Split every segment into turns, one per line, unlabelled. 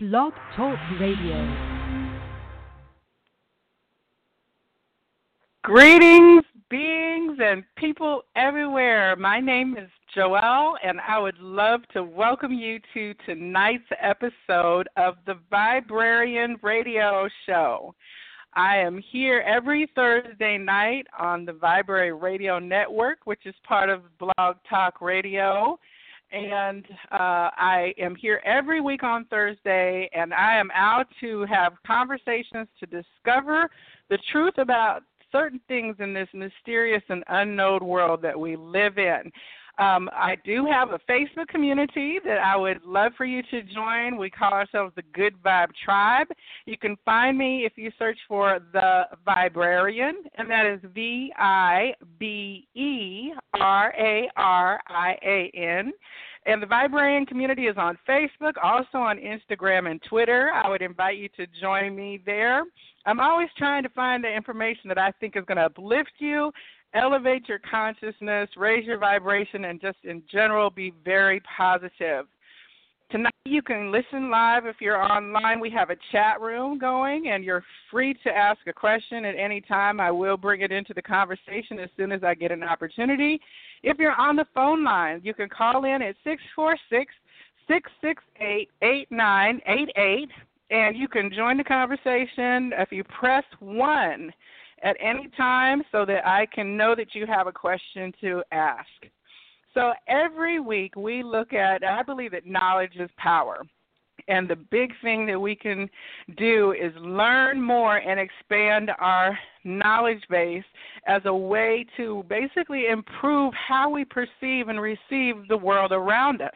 Blog Talk Radio.
Greetings, beings, and people everywhere. My name is Joelle, and I would love to welcome you to tonight's episode of the Viberarian Radio Show. I am here every Thursday night on the Vibrary Radio Network, which is part of Blog Talk Radio. And uh, I am here every week on Thursday, and I am out to have conversations to discover the truth about certain things in this mysterious and unknown world that we live in. Um, I do have a Facebook community that I would love for you to join. We call ourselves the Good Vibe Tribe. You can find me if you search for The Viberarian, and that is V I B E R A R I A N. And the Viberarian community is on Facebook, also on Instagram and Twitter. I would invite you to join me there. I'm always trying to find the information that I think is going to uplift you elevate your consciousness, raise your vibration, and just in general be very positive. Tonight you can listen live if you're online. We have a chat room going, and you're free to ask a question at any time. I will bring it into the conversation as soon as I get an opportunity. If you're on the phone line, you can call in at 646 668 8988, and you can join the conversation if you press 1 at any time so that I can know that you have a question to ask. So every week we look at, I believe that knowledge is power. And the big thing that we can do is learn more and expand our knowledge base as a way to basically improve how we perceive and receive the world around us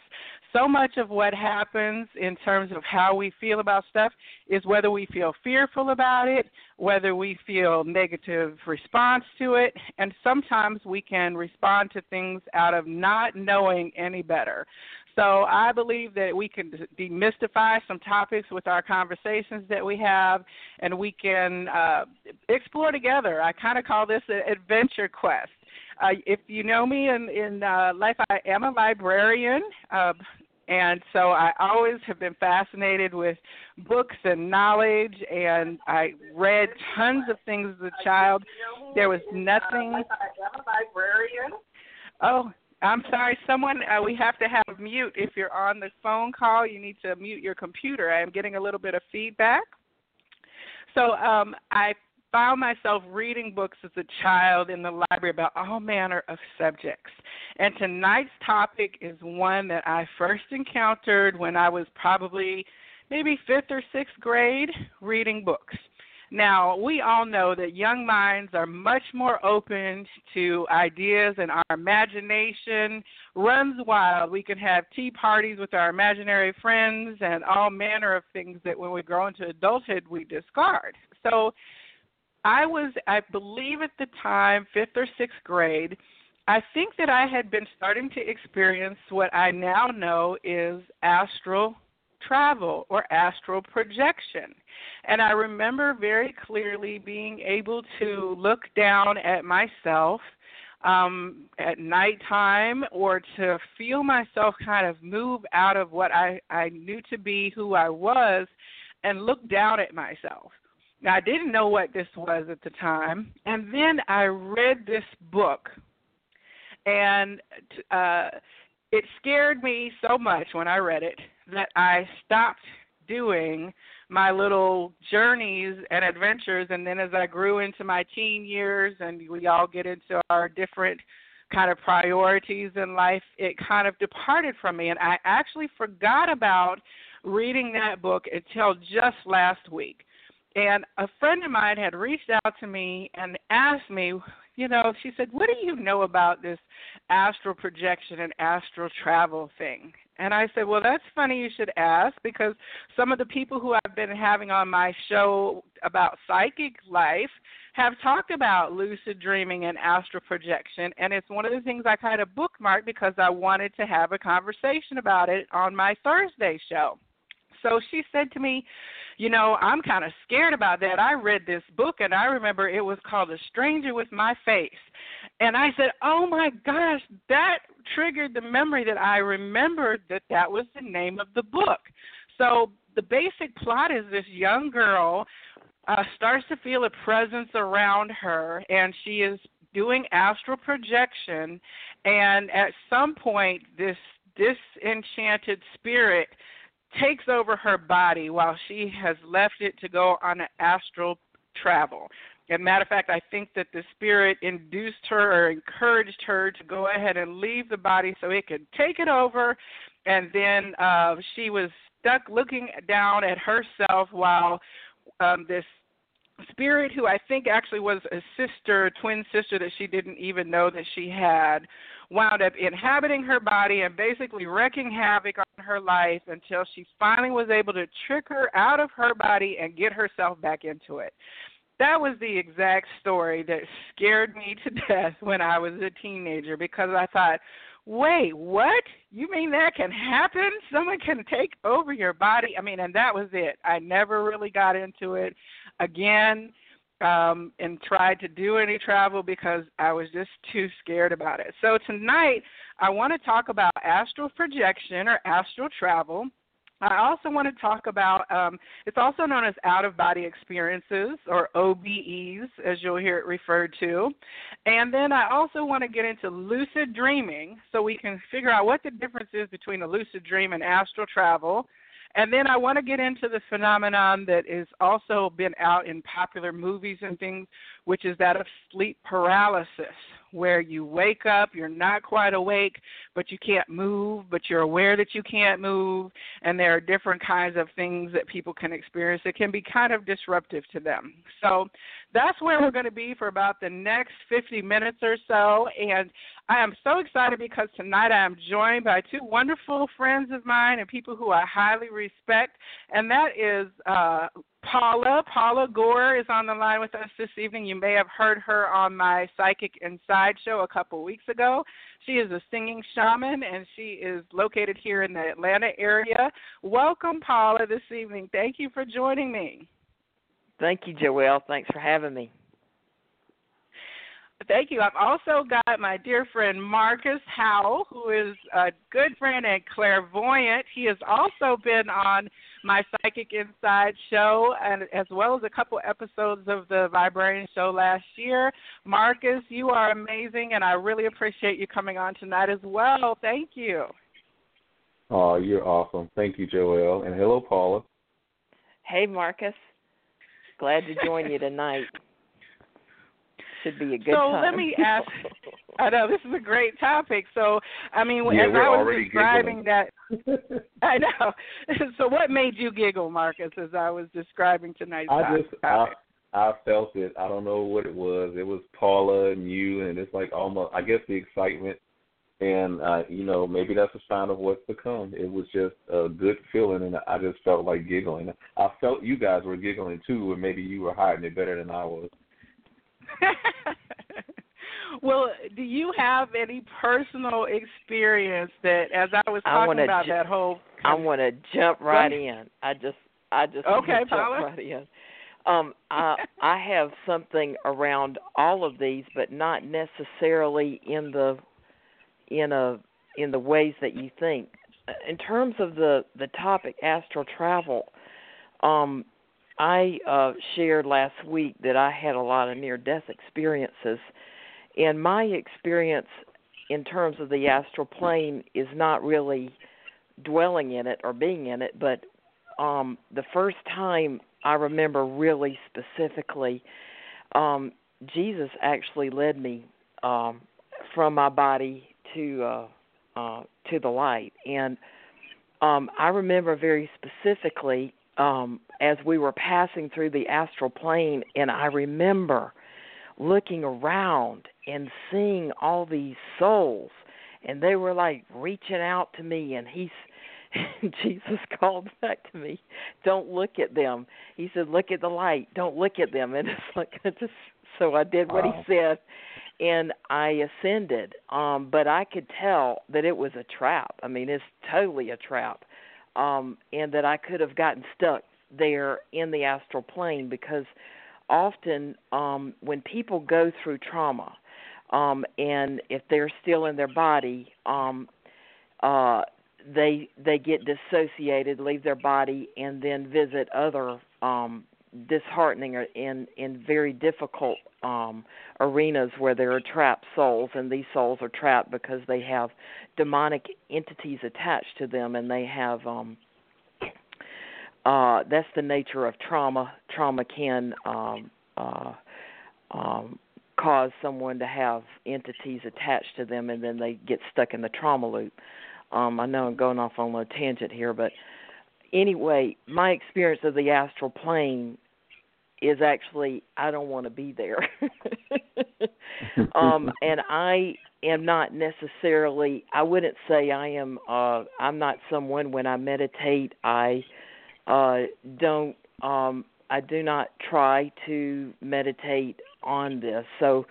so much of what happens in terms of how we feel about stuff is whether we feel fearful about it, whether we feel negative response to it, and sometimes we can respond to things out of not knowing any better. So I believe that we can demystify some topics with our conversations that we have, and we can uh, explore together. I kind of call this an adventure quest. Uh, if you know me in, in uh, life, I am a librarian. Uh, and so I always have been fascinated with books and knowledge, and I read tons of things as a child. There was nothing. Oh, I'm sorry. Someone, uh, we have to have mute. If you're on the phone call, you need to mute your computer. I am getting a little bit of feedback. So um, I found myself reading books as a child in the library about all manner of subjects. And tonight's topic is one that I first encountered when I was probably maybe fifth or sixth grade reading books. Now, we all know that young minds are much more open to ideas and our imagination runs wild. We can have tea parties with our imaginary friends and all manner of things that when we grow into adulthood we discard. So, I was, I believe at the time, fifth or sixth grade. I think that I had been starting to experience what I now know is astral travel or astral projection. And I remember very clearly being able to look down at myself um, at nighttime or to feel myself kind of move out of what I, I knew to be who I was and look down at myself. Now, I didn't know what this was at the time, and then I read this book, and uh, it scared me so much when I read it that I stopped doing my little journeys and adventures. And then as I grew into my teen years, and we all get into our different kind of priorities in life, it kind of departed from me, and I actually forgot about reading that book until just last week and a friend of mine had reached out to me and asked me, you know, she said, What do you know about this astral projection and astral travel thing? And I said, Well, that's funny you should ask because some of the people who I've been having on my show about psychic life have talked about lucid dreaming and astral projection. And it's one of the things I kind of bookmarked because I wanted to have a conversation about it on my Thursday show. So she said to me, you know, I'm kind of scared about that. I read this book and I remember it was called A Stranger with My Face. And I said, "Oh my gosh, that triggered the memory that I remembered that that was the name of the book." So the basic plot is this young girl uh, starts to feel a presence around her, and she is doing astral projection. And at some point, this disenchanted spirit takes over her body while she has left it to go on an astral travel. As a matter of fact, I think that the spirit induced her or encouraged her to go ahead and leave the body so it could take it over. And then uh, she was stuck looking down at herself while um, this spirit, who I think actually was a sister, twin sister that she didn't even know that she had, wound up inhabiting her body and basically wreaking havoc on her life until she finally was able to trick her out of her body and get herself back into it. That was the exact story that scared me to death when I was a teenager because I thought, wait, what? You mean that can happen? Someone can take over your body? I mean, and that was it. I never really got into it again um, and tried to do any travel because I was just too scared about it. So tonight, I want to talk about astral projection or astral travel. I also want to talk about um, it's also known as out of body experiences or OBEs, as you'll hear it referred to. And then I also want to get into lucid dreaming so we can figure out what the difference is between a lucid dream and astral travel. And then I want to get into the phenomenon that has also been out in popular movies and things, which is that of sleep paralysis, where you wake up, you're not quite awake, but you can't move, but you're aware that you can't move, and there are different kinds of things that people can experience that can be kind of disruptive to them. So that's where we're going to be for about the next 50 minutes or so. And I am so excited because tonight I am joined by two wonderful friends of mine and people who I highly respect, and that is uh, Paula. Paula Gore is on the line with us this evening. You may have heard her on my Psychic Inside show a couple weeks ago. She is a singing shaman and she is located here in the Atlanta area. Welcome, Paula, this evening. Thank you for joining me.
Thank you, Joelle. Thanks for having me.
Thank you. I've also got my dear friend Marcus Howell, who is a good friend and clairvoyant. He has also been on my Psychic Inside show, and as well as a couple episodes of the Viberarian show last year. Marcus, you are amazing, and I really appreciate you coming on tonight as well. Thank you.
Oh, you're awesome. Thank you, Joelle. And hello, Paula.
Hey, Marcus. Glad to join you tonight. Should be a good
so
time.
let me ask. I know this is a great topic. So I mean,
yeah,
as I was
giggling.
describing that, I know. So what made you giggle, Marcus, as I was describing tonight's
I
topic?
just I, I felt it. I don't know what it was. It was Paula and you, and it's like almost. I guess the excitement, and uh, you know maybe that's a sign of what's to come. It was just a good feeling, and I just felt like giggling. I felt you guys were giggling too, and maybe you were hiding it better than I was.
well, do you have any personal experience that, as I was
I
talking about
ju-
that whole?
I want to jump right in. I just, I just
Okay,
jump right in. Um, I I have something around all of these, but not necessarily in the in a in the ways that you think. In terms of the the topic astral travel, um, I uh, shared last week that I had a lot of near death experiences, and my experience in terms of the astral plane is not really dwelling in it or being in it, but um, the first time I remember really specifically, um, Jesus actually led me um, from my body to uh, uh, to the light, and um, I remember very specifically um, as we were passing through the astral plane, and I remember looking around and seeing all these souls, and they were like reaching out to me, and he's Jesus called back to me, "Don't look at them." He said, "Look at the light. Don't look at them." And it's like I just so I did what
Wow.
he said, and I ascended. Um, but I could tell that it was a trap. I mean, it's totally a trap, um, and that I could have gotten stuck there in the astral plane because often um, when people go through trauma, um, and if they're still in their body, um, uh, they they get dissociated, leave their body, and then visit other um, disheartening or in in very difficult um arenas where there are trapped souls and these souls are trapped because they have demonic entities attached to them and they have um uh that's the nature of trauma trauma can um uh um cause someone to have entities attached to them and then they get stuck in the trauma loop um i know i'm going off on a tangent here but anyway, my experience of the astral plane is actually I don't want to be there. um and I am not necessarily I wouldn't say I am uh I'm not someone when I meditate I uh don't um I do not try to meditate on this. So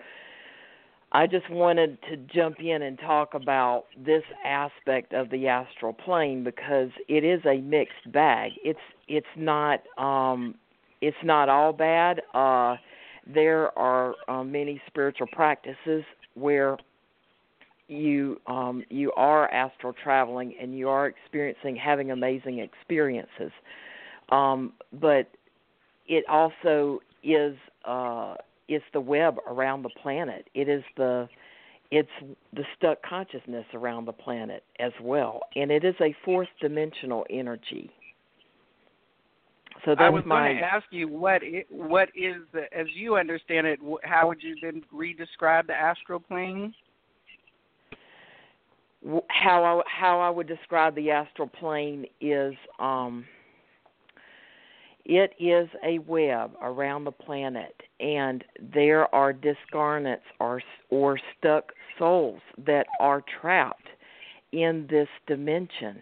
I just wanted to jump in and talk about this aspect of the astral plane because it is a mixed bag. It's it's not um it's not all bad. Uh there are uh, many spiritual practices where you um you are astral traveling and you are experiencing having amazing experiences. Um but it also is uh it's the web around the planet. It is the it's the stuck consciousness around the planet as well, and it is a fourth dimensional energy. So
I was
my.
going to ask you what it, what is the, as you understand it. How would you then re-describe the astral plane?
How I how I would describe the astral plane is um it is a web around the planet, and there are discarnates or or stuck souls that are trapped in this dimension.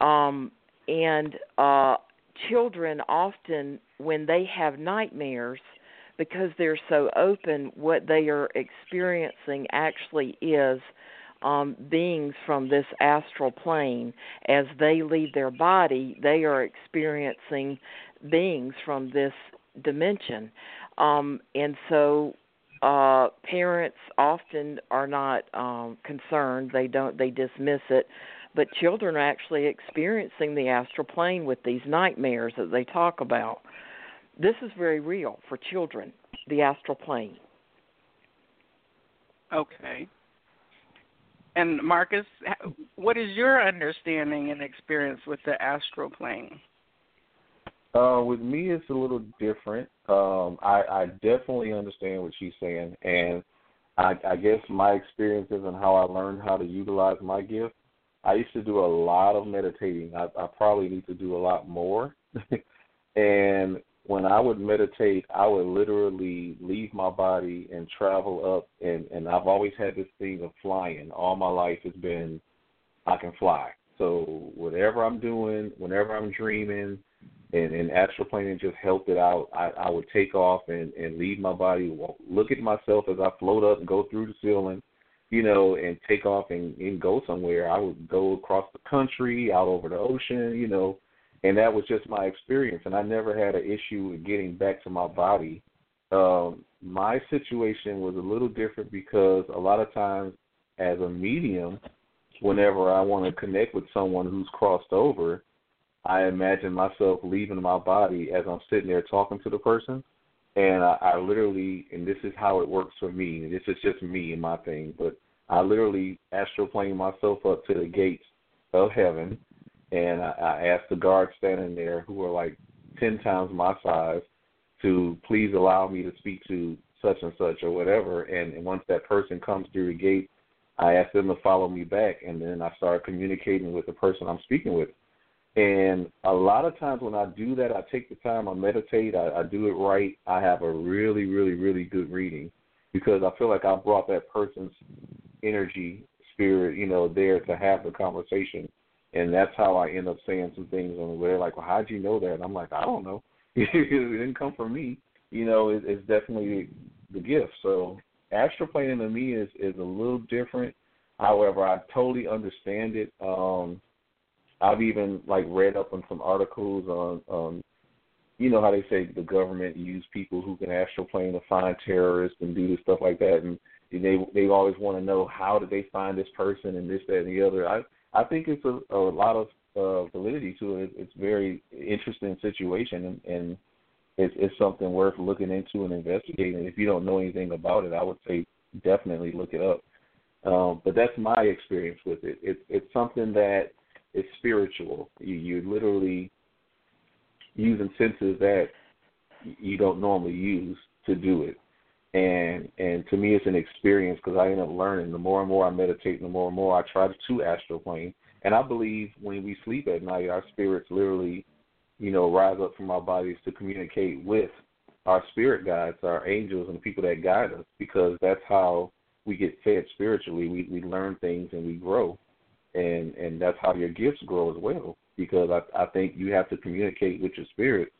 Um, and uh, children often, when they have nightmares, because they're so open, what they are experiencing actually is um, beings from this astral plane. As they leave their body, they are experiencing beings from this dimension. Um, and so uh parents often are not um concerned they don't they dismiss it but children are actually experiencing the astral plane with these nightmares that they talk about this is very real for children the astral plane
okay and Marcus, what is your understanding and experience with the astral plane?
Uh, with me, it's a little different. Um, I, I definitely understand what she's saying, and I, I guess my experiences and how I learned how to utilize my gift. I used to do a lot of meditating. I, I probably need to do a lot more. and when I would meditate, I would literally leave my body and travel up. And and I've always had this thing of flying. All my life has been I can fly. So whatever I'm doing, whenever I'm dreaming, and, and astral planning just helped it out. I, I would take off and, and leave my body, look at myself as I float up and go through the ceiling, you know, and take off and, and go somewhere. I would go across the country, out over the ocean, you know, and that was just my experience. And I never had an issue with getting back to my body. Um, my situation was a little different because a lot of times, as a medium, whenever I want to connect with someone who's crossed over, I imagine myself leaving my body as I'm sitting there talking to the person. And I, I literally, and this is how it works for me, and this is just me and my thing, but I literally astral plane myself up to the gates of heaven and I, I asked the guards standing there, who were like ten times my size, to please allow me to speak to such and such or whatever. And, and once that person comes through the gate, I ask them to follow me back, and then I start communicating with the person I'm speaking with. And a lot of times when I do that, I take the time, I meditate, I, I do it right. I have a really, really, really good reading because I feel like I brought that person's energy, spirit, you know, there to have the conversation and that's how I end up saying some things on the way. Like, well, how'd you know that? And I'm like, I don't know. it didn't come from me. You know, it, it's definitely the gift. So astroplaning to me is is a little different. However, I totally understand it. Um, I've even like read up on some articles on, um, you know how they say the government use people who can astroplane to find terrorists and do this stuff like that, and they they always want to know how did they find this person and this that and the other. I I think it's a, a lot of uh, validity to it. It's very interesting situation, and, and it's, it's something worth looking into and investigating. If you don't know anything about it, I would say definitely look it up. Um, but that's my experience with it. It's it's something that is spiritual. You you literally using senses that you don't normally use to do it. And and to me, it's an experience because I end up learning. The more and more I meditate, the more and more I try to astral plane. And I believe when we sleep at night, our spirits literally, you know, rise up from our bodies to communicate with our spirit guides, our angels, and the people that guide us. Because that's how we get fed spiritually. We we learn things and we grow, and and that's how your gifts grow as well. Because I I think you have to communicate with your spirit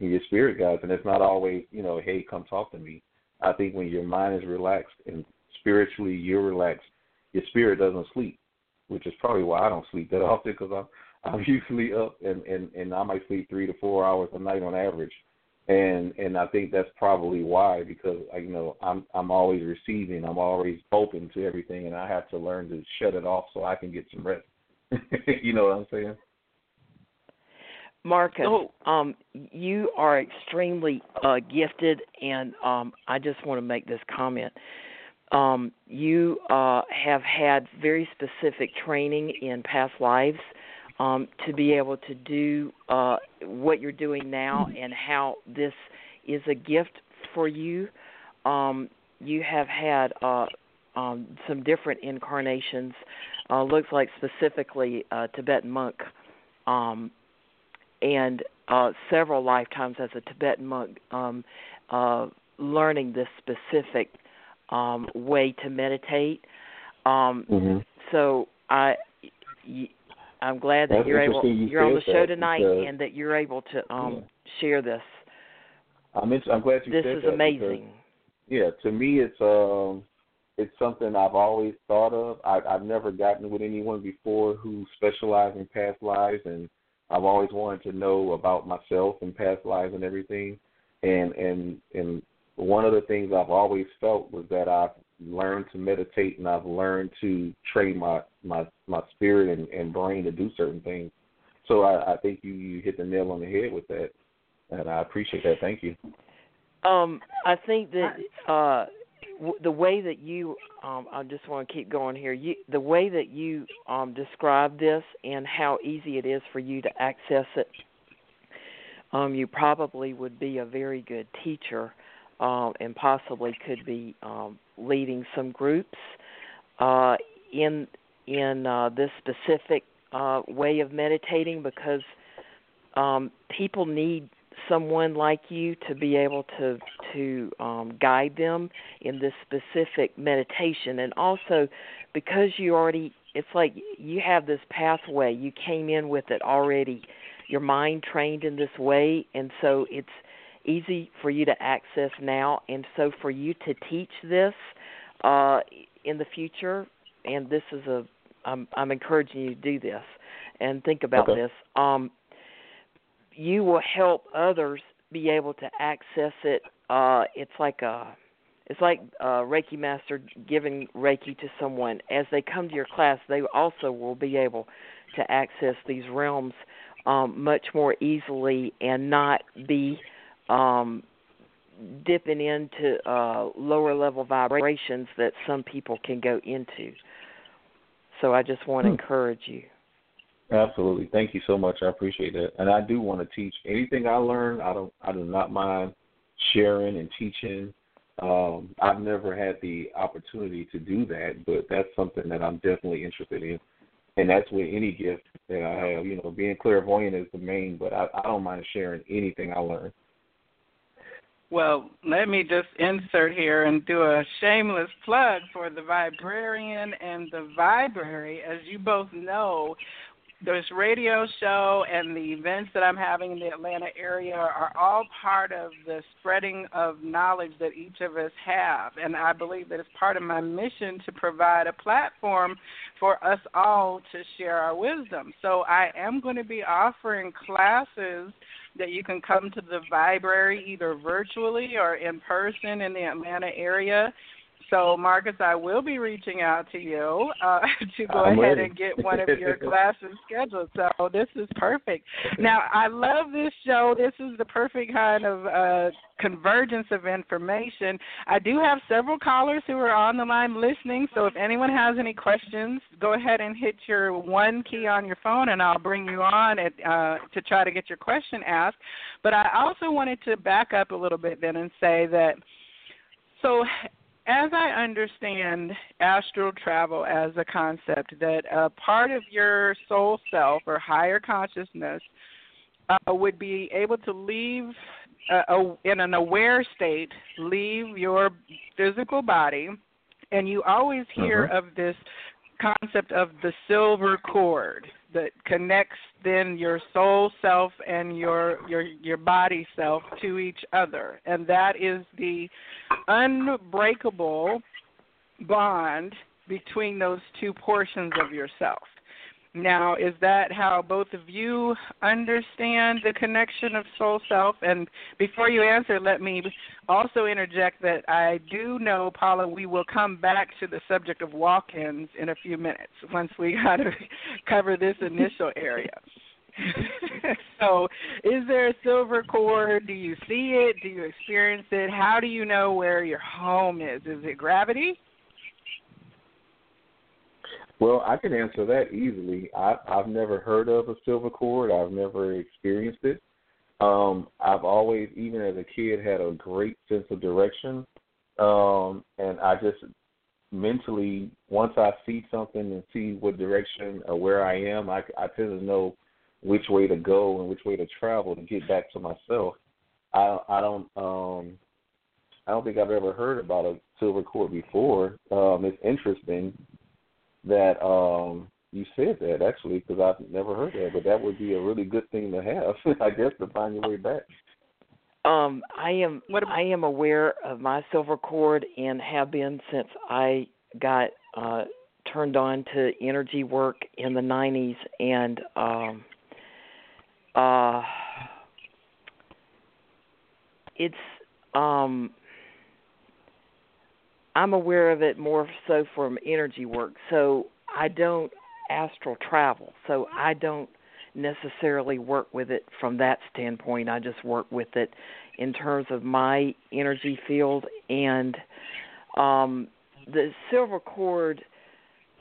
and your spirit guides, and it's not always you know, hey, come talk to me. I think when your mind is relaxed and spiritually you're relaxed, your spirit doesn't sleep, which is probably why I don't sleep that often because I'm I'm usually up and and and I might sleep three to four hours a night on average and and I think that's probably why because you know I'm I'm always receiving, I'm always open to everything, and I have to learn to shut it off so I can get some rest. you know what I'm saying?
Marcus, oh. um, you are extremely uh, gifted, and um, I just want to make this comment. Um, you uh, have had very specific training in past lives um, to be able to do uh, what you're doing now and how this is a gift for you. Um, you have had uh, um, some different incarnations. Uh, looks like specifically a Tibetan monk, um, and uh, several lifetimes as a Tibetan monk, um, uh, learning this specific um, way to meditate. Um,
mm-hmm.
So I, I'm glad that
That's
you're able
you
you're on the show tonight and that you're able to um
yeah.
share this.
I'm in, I'm glad you
this
said
is
that
amazing.
Because, yeah, to me it's um it's something I've always thought of. I I've never gotten with anyone before who specialized in past lives and I've always wanted to know about myself and past lives and everything. And and and one of the things I've always felt was that I've learned to meditate and I've learned to train my my my spirit and, and brain to do certain things. So I, I think you you hit the nail on the head with that, and I appreciate that. Thank you.
Um, I think that uh, the way that you, um, I just want to keep going here. You, the way that you um, describe this and how easy it is for you to access it, um, you probably would be a very good teacher, um, and possibly could be um, leading some groups uh, in in uh, this specific uh, way of meditating because um, people need someone like you to be able to to um, guide them in this specific meditation, and also because you already it's like you have this pathway you came in with it already your mind trained in this way and so it's easy for you to access now and so for you to teach this uh, in the future, and this is a I'm I'm encouraging you to do this and think about
okay.
this. Um, you will help others be able to access it. Uh, it's like a it's like a Reiki master giving Reiki to someone. As they come to your class, they also will be able to access these realms um, much more easily and not be um, dipping into uh, lower level vibrations that some people can go into. So I just want to hmm. encourage you.
Absolutely. Thank you so much. I appreciate that. And I do want to teach anything I learn. I don't. I do not mind sharing and teaching. Um, I've never had the opportunity to do that, but that's something that I'm definitely interested in. And that's with any gift that I have. You know, being clairvoyant is the main, but I, I don't mind sharing anything I learn.
Well, let me just insert here and do a shameless plug for the Viberarian and the Vibrary. As you both know, this radio show and the events that I'm having in the Atlanta area are all part of the spreading of knowledge that each of us have. And I believe that it's part of my mission to provide a platform for us all to share our wisdom. So I am going to be offering classes that you can come to the library either virtually or in person in the Atlanta area So, Marcus, I will be reaching out to you uh, to go
I'm
ahead
ready.
and get one of your classes scheduled. So, this is perfect. Now, I love this show. This is the perfect kind of uh, convergence of information. I do have several callers who are on the line listening. So, if anyone has any questions, go ahead and hit your one key on your phone, and I'll bring you on at, uh, to try to get your question asked. But I also wanted to back up a little bit then and say that. So, as I understand astral travel as a concept, that a part of your soul self or higher consciousness uh, would be able to leave uh, a, in an aware state, leave your physical body, and you always hear
Mhm.
of this concept of the silver cord that connects then your soul self and your your your body self to each other. And that is the unbreakable bond between those two portions of yourself now is that how both of you understand the connection of soul self? And before you answer let me also interject that i do know paula we will come back to the subject of walk-ins in a few minutes once we cover this initial area. So is there a silver cord? Do you see it? Do you experience it? How do you know where your home is? Is it gravity
Well, I can answer that easily. I, I've never heard of a silver cord. I've never experienced it. Um, I've always, even as a kid, had a great sense of direction, um, and I just mentally, once I see something and see what direction or where I am, I, I tend to know which way to go and which way to travel to get back to myself. I, I don't, um, I don't think I've ever heard about a silver cord before. Um, it's interesting that um you said that actually because I've never heard that, but that would be a really good thing to have, I guess, to find your way back.
Um, I am
What ab-
I am aware of my silver cord and have been since I got uh turned on to energy work in the 90s and um uh it's um I'm aware of it more so from energy work. So I don't astral travel. So I don't necessarily work with it from that standpoint. I just work with it in terms of my energy field and um the silver cord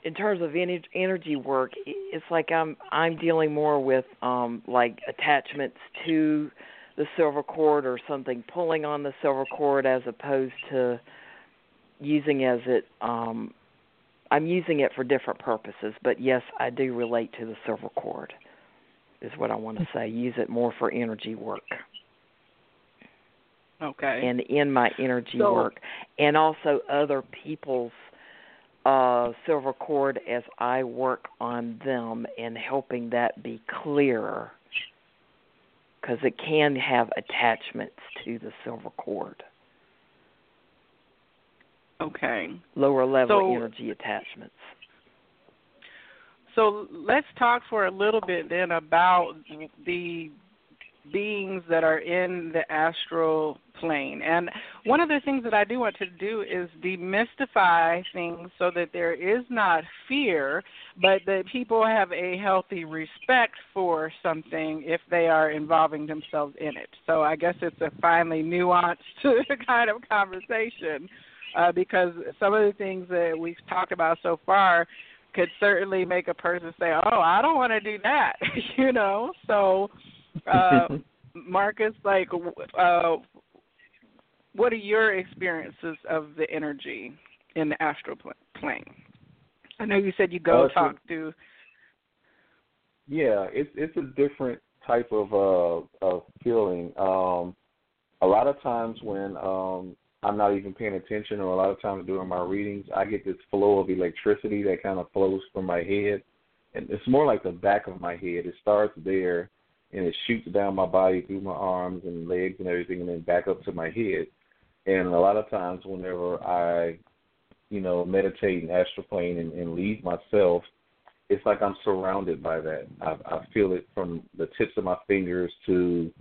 in terms of energy work it's like I'm I'm dealing more with um like attachments to the silver cord or something pulling on the silver cord as opposed to using as it um I'm using it for different purposes, but yes, I do relate to the silver cord. Is what I want to say. Use it more for energy work
okay
and in my energy
So-
work and also other people's uh silver cord as I work on them and helping that be clearer because it can have attachments to the silver cord
okay
lower level
So-
energy attachments
So let's talk for a little bit then about the beings that are in the astral plane. And one of the things that I do want to do is demystify things so that there is not fear, but that people have a healthy respect for something if they are involving themselves in it. So I guess it's a finely nuanced kind of conversation uh, because some of the things that we've talked about so far could certainly make a person say, "Oh, I don't want to do that," you know. So, uh, Marcus, like, uh, what are your experiences of the energy in the astral plane? I know you said you go
Uh,
talk to.
Yeah, it's it's a different type of uh of feeling. Um a lot of times when um I'm not even paying attention or a lot of times during my readings I get this flow of electricity that kind of flows from my head and it's more like the back of my head. It starts there and it shoots down my body through my arms and legs and everything and then back up to my head. And a lot of times whenever I, you know, meditate and astral plane and, and leave myself it's like I'm surrounded by that. I, I feel it from the tips of my fingers to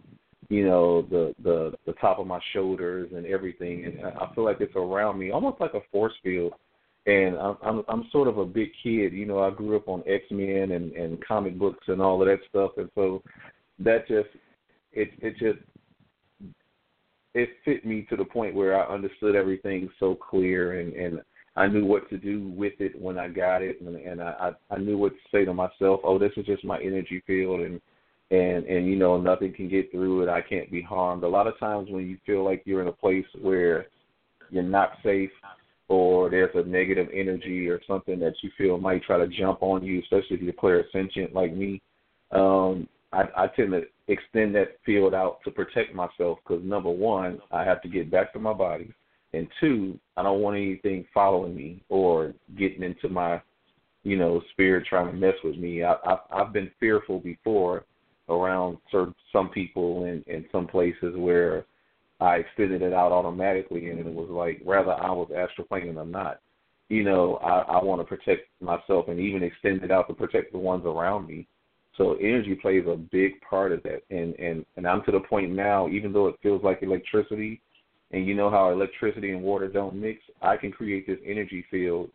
you know, the the the top of my shoulders and everything, and I feel like it's around me, almost like a force field. And I'm I'm I'm sort of a big kid, you know. I grew up on X Men and and comic books and all of that stuff, and so that just it it just it fit me to the point where I understood everything so clear and and I knew what to do with it when I got it and and I I knew what to say to myself. Oh, this is just my energy field and and and you know nothing can get through it. I can't be harmed. A lot of times when you feel like you're in a place where you're not safe or there's a negative energy or something that you feel might try to jump on you, especially if you're clairsentient like me, um, I, I tend to extend that field out to protect myself because number one, I have to get back to my body, and two, I don't want anything following me or getting into my, you know, spirit trying to mess with me. I, I I've been fearful before around certain some people and and some places where I extended it out automatically, and it was like whether I was astral planing or not. You know, I, I want to protect myself and even extend it out to protect the ones around me so energy plays a big part of that, and and and I'm to the point now. Even though it feels like electricity, and you know how electricity and water don't mix, I can create this energy field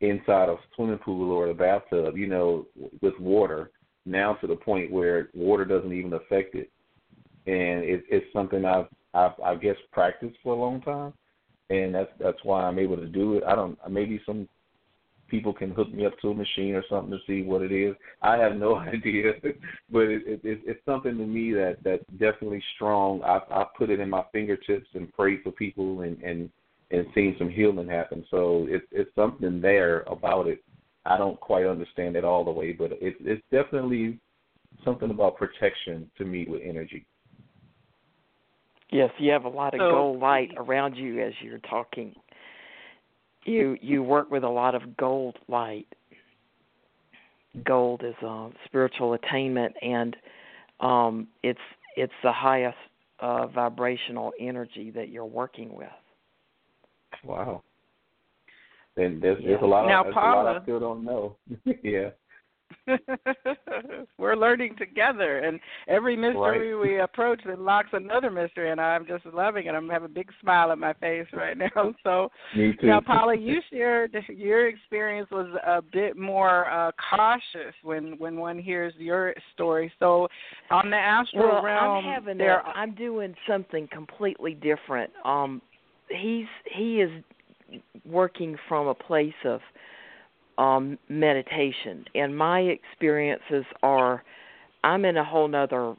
inside a swimming pool or a bathtub. You know, with water now to the point where water doesn't even affect it, and it, it's something I've, I've I guess practiced for a long time, and that's that's why I'm able to do it. I don't maybe some people can hook me up to a machine or something to see what it is. I have no idea, but it, it, it's something to me that that's definitely strong. I I put it in my fingertips and pray for people and and and seen some healing happen. So it's it's something there about it. I don't quite understand it all the way, but it's it's definitely something about protection to me with energy.
Yes, you have a lot of so, gold light around you as you're talking you you work with a lot of gold light. Gold is a spiritual attainment, and um, it's it's the highest uh, vibrational energy that you're working with.
Wow. And there's, there's a lot
now,
of, there's
Paula,
a lot I still don't know. yeah.
We're learning together, and every mystery
right.
we approach unlocks another mystery, and I'm just loving it. I'm having a big smile on my face right now. So,
Me too.
now, Paula, you shared your experience was a bit more uh, cautious when when one hears your story. So, on the astral
well,
realm,
I'm having
there,
a, I'm doing something completely different. Um, he's he is working from a place of um, meditation, and my experiences are I'm in a whole nother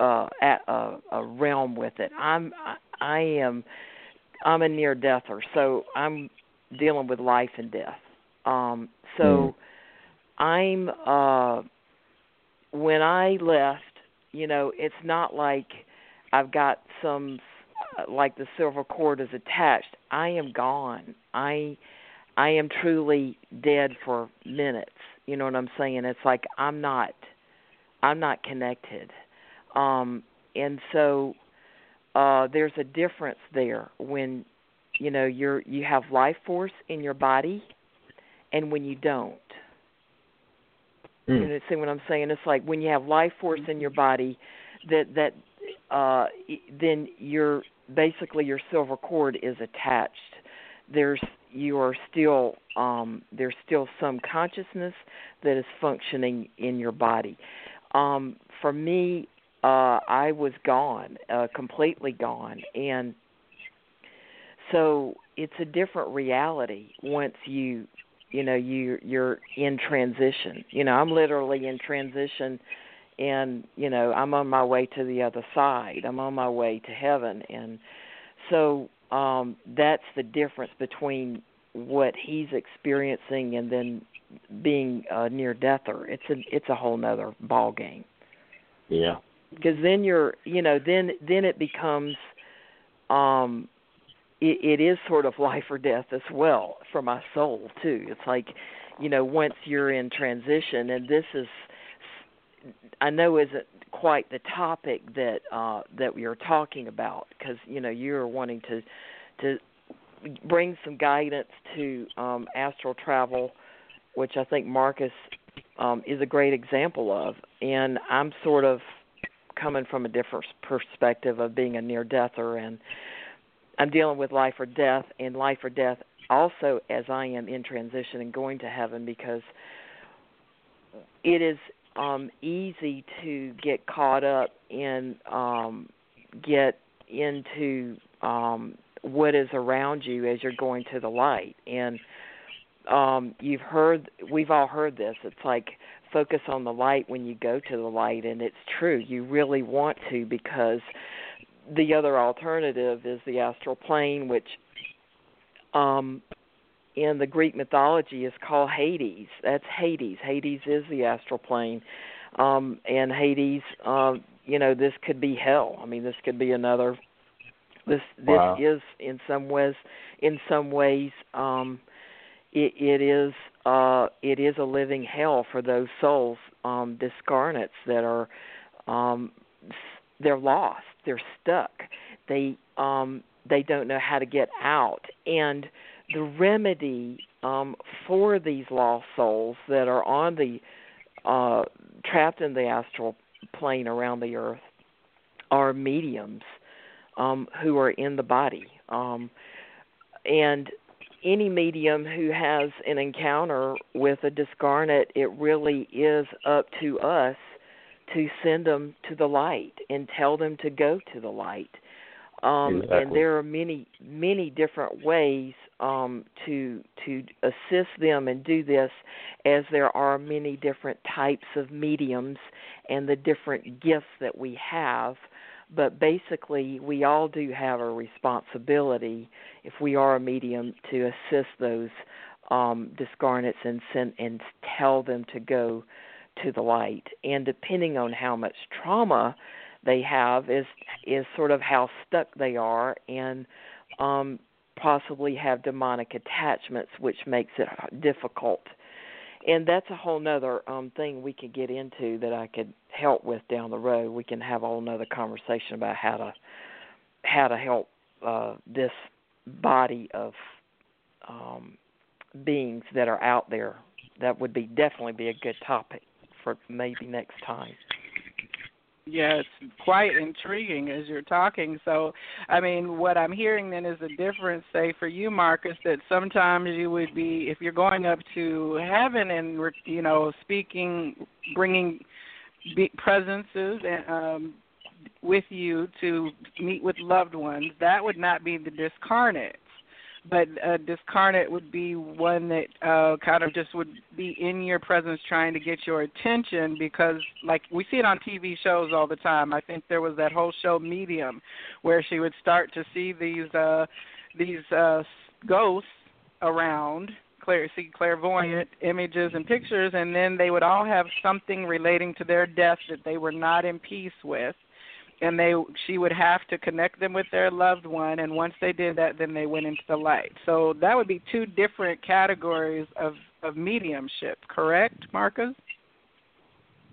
uh, at a, a realm with it. I'm I, I am I'm a near deather, so I'm dealing with life and death. Um, so mm. I'm uh, when I left, you know, it's not like I've got some like the silver cord is attached. I am gone. I I am truly dead for minutes. You know what I'm saying? It's like I'm not I'm not connected. Um and so uh there's a difference there when you know you're you have life force in your body and when you don't. Mm. You know, see what I'm saying? It's like when you have life force in your body that that uh then your basically your silver cord is attached. There's you are still um, there's still some consciousness that is functioning in your body. Um, for me, uh, I was gone, uh, completely gone, and so it's a different reality once you you know you you're in transition. You know, I'm literally in transition and you know I'm on my way to the other side. I'm on my way to heaven and so um, that's the difference between what he's experiencing and then being a near deather. It's a it's a whole nother ball game.
Yeah.
Because then you're you know then then it becomes um it, it is sort of life or death as well for my soul too. It's like you know once you're in transition and this is I know isn't quite the topic that uh, that we are talking about because you know you're wanting to to bring some guidance to um, astral travel, which I think Marcus um, is a great example of, and I'm sort of coming from a different perspective of being a near deather and I'm dealing with life or death and life or death also as I am in transition and going to heaven because it is um easy to get caught up in um get into um what is around you as you're going to the light. And um you've heard we've all heard this. It's like focus on the light when you go to the light and it's true. You really want to because the other alternative is the astral plane which um in the Greek mythology is called Hades. That's Hades. Hades is the astral plane. Um and Hades um you know this could be hell. I mean this could be another this this
wow.
is in some ways in some ways um it, it is uh it is a living hell for those souls um discarnates that are um they're lost they're stuck they um they don't know how to get out and the remedy um for these lost souls that are on the uh trapped in the astral plane around the earth are mediums um who are in the body um and any medium who has an encounter with a discarnate, it really is up to us to send them to the light and tell them to go to the light. Um,
exactly.
And there are many, many different ways um, to to assist them and do this, as there are many different types of mediums and the different gifts that we have. But basically we all do have a responsibility if we are a medium to assist those um discarnates and send and tell them to go to the light. And depending on how much trauma they have is is sort of how stuck they are. And um possibly have demonic attachments which makes it difficult and that's a whole nother um thing we could get into that I could help with down the road. We can have a whole nother conversation about how to how to help uh this body of um beings that are out there. That would be definitely be a good topic for maybe next time.
Yeah, it's quite intriguing as you're talking. So, I mean, what I'm hearing then is a difference, say, for you, Marcus, that sometimes you would be, if you're going up to heaven and, you know, speaking, bringing presences and, um, with you to meet with loved ones, that would not be the discarnate but a discarnate would be one that uh kind of just would be in your presence trying to get your attention because like we see it on TV shows all the time. I think there was that whole show Medium where she would start to see these uh these uh ghosts around clear see clairvoyant images and pictures and then they would all have something relating to their death that they were not in peace with and they she would have to connect them with their loved one and once they did that then they went into the light. So that would be two different categories of of mediumship correct marcus?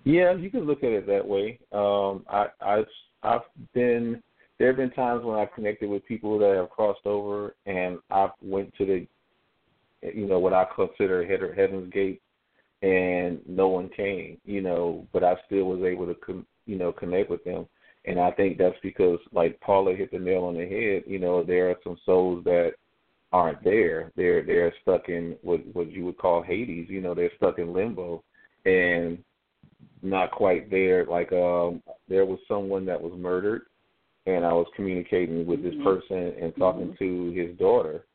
Yeah you can look at it that way. Um i i i've been there have been times when i've connected with people that have crossed over and i've went to the you know what i consider heaven's gate and no one came you know but i still was able to com- you know connect with them and I think that's because, like Paula hit the nail on the head. You know, there are some souls that aren't there. They're they're stuck in what what you would call Hades. You know, they're stuck in limbo, and not quite there. Like um, there was someone that was murdered, and I was communicating with this mm-hmm. person and talking mm-hmm. to his daughter,